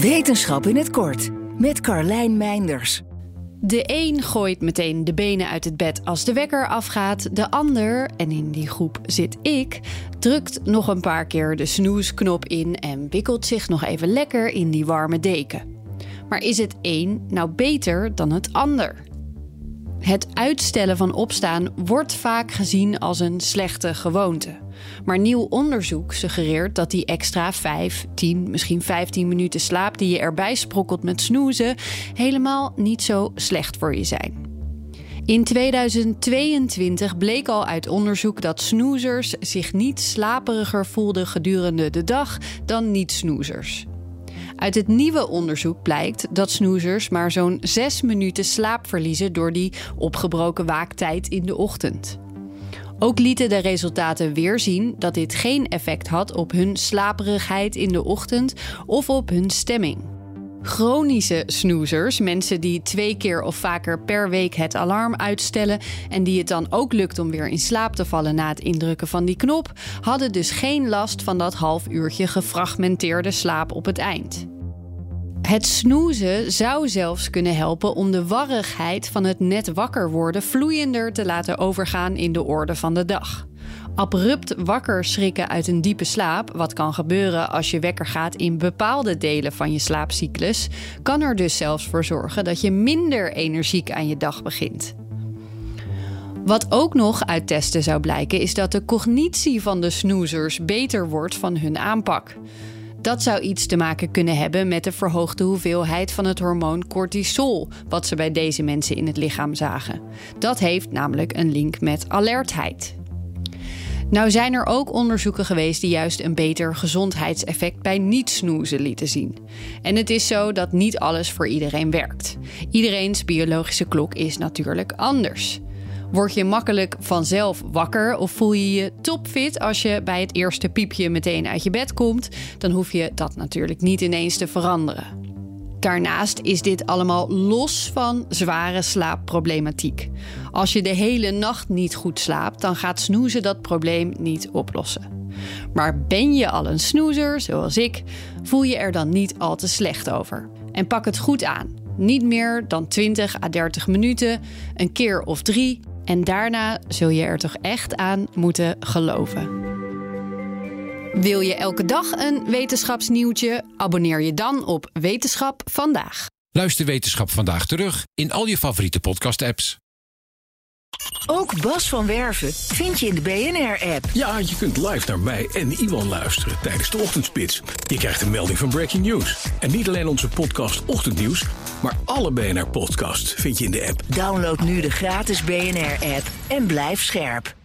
Wetenschap in het kort met Carlijn Meinders. De een gooit meteen de benen uit het bed als de wekker afgaat. De ander, en in die groep zit ik, drukt nog een paar keer de snoesknop in en wikkelt zich nog even lekker in die warme deken. Maar is het een nou beter dan het ander? Het uitstellen van opstaan wordt vaak gezien als een slechte gewoonte. Maar nieuw onderzoek suggereert dat die extra 5, 10, misschien 15 minuten slaap die je erbij sprokkelt met snoezen helemaal niet zo slecht voor je zijn. In 2022 bleek al uit onderzoek dat snoezers zich niet slaperiger voelden gedurende de dag dan niet-snoezers. Uit het nieuwe onderzoek blijkt dat snoezers maar zo'n 6 minuten slaap verliezen door die opgebroken waaktijd in de ochtend. Ook lieten de resultaten weer zien dat dit geen effect had op hun slaperigheid in de ochtend of op hun stemming. Chronische snoezers, mensen die twee keer of vaker per week het alarm uitstellen en die het dan ook lukt om weer in slaap te vallen na het indrukken van die knop, hadden dus geen last van dat half uurtje gefragmenteerde slaap op het eind. Het snoezen zou zelfs kunnen helpen om de warrigheid van het net wakker worden vloeiender te laten overgaan in de orde van de dag. Abrupt wakker schrikken uit een diepe slaap, wat kan gebeuren als je wekker gaat in bepaalde delen van je slaapcyclus, kan er dus zelfs voor zorgen dat je minder energiek aan je dag begint. Wat ook nog uit testen zou blijken, is dat de cognitie van de snoezers beter wordt van hun aanpak. Dat zou iets te maken kunnen hebben met de verhoogde hoeveelheid van het hormoon cortisol, wat ze bij deze mensen in het lichaam zagen. Dat heeft namelijk een link met alertheid. Nou zijn er ook onderzoeken geweest die juist een beter gezondheidseffect bij niet snoezen lieten zien. En het is zo dat niet alles voor iedereen werkt. Iedereen's biologische klok is natuurlijk anders. Word je makkelijk vanzelf wakker of voel je je topfit als je bij het eerste piepje meteen uit je bed komt, dan hoef je dat natuurlijk niet ineens te veranderen. Daarnaast is dit allemaal los van zware slaapproblematiek. Als je de hele nacht niet goed slaapt, dan gaat snoezen dat probleem niet oplossen. Maar ben je al een snoezer, zoals ik, voel je er dan niet al te slecht over. En pak het goed aan. Niet meer dan 20 à 30 minuten, een keer of drie. En daarna zul je er toch echt aan moeten geloven. Wil je elke dag een wetenschapsnieuwtje? Abonneer je dan op Wetenschap vandaag. Luister Wetenschap vandaag terug in al je favoriete podcast-apps. Ook Bas van Werven vind je in de BNR-app. Ja, je kunt live naar mij en Iwan luisteren tijdens de ochtendspits. Je krijgt een melding van Breaking News. En niet alleen onze podcast Ochtendnieuws, maar alle BNR-podcasts vind je in de app. Download nu de gratis BNR-app en blijf scherp.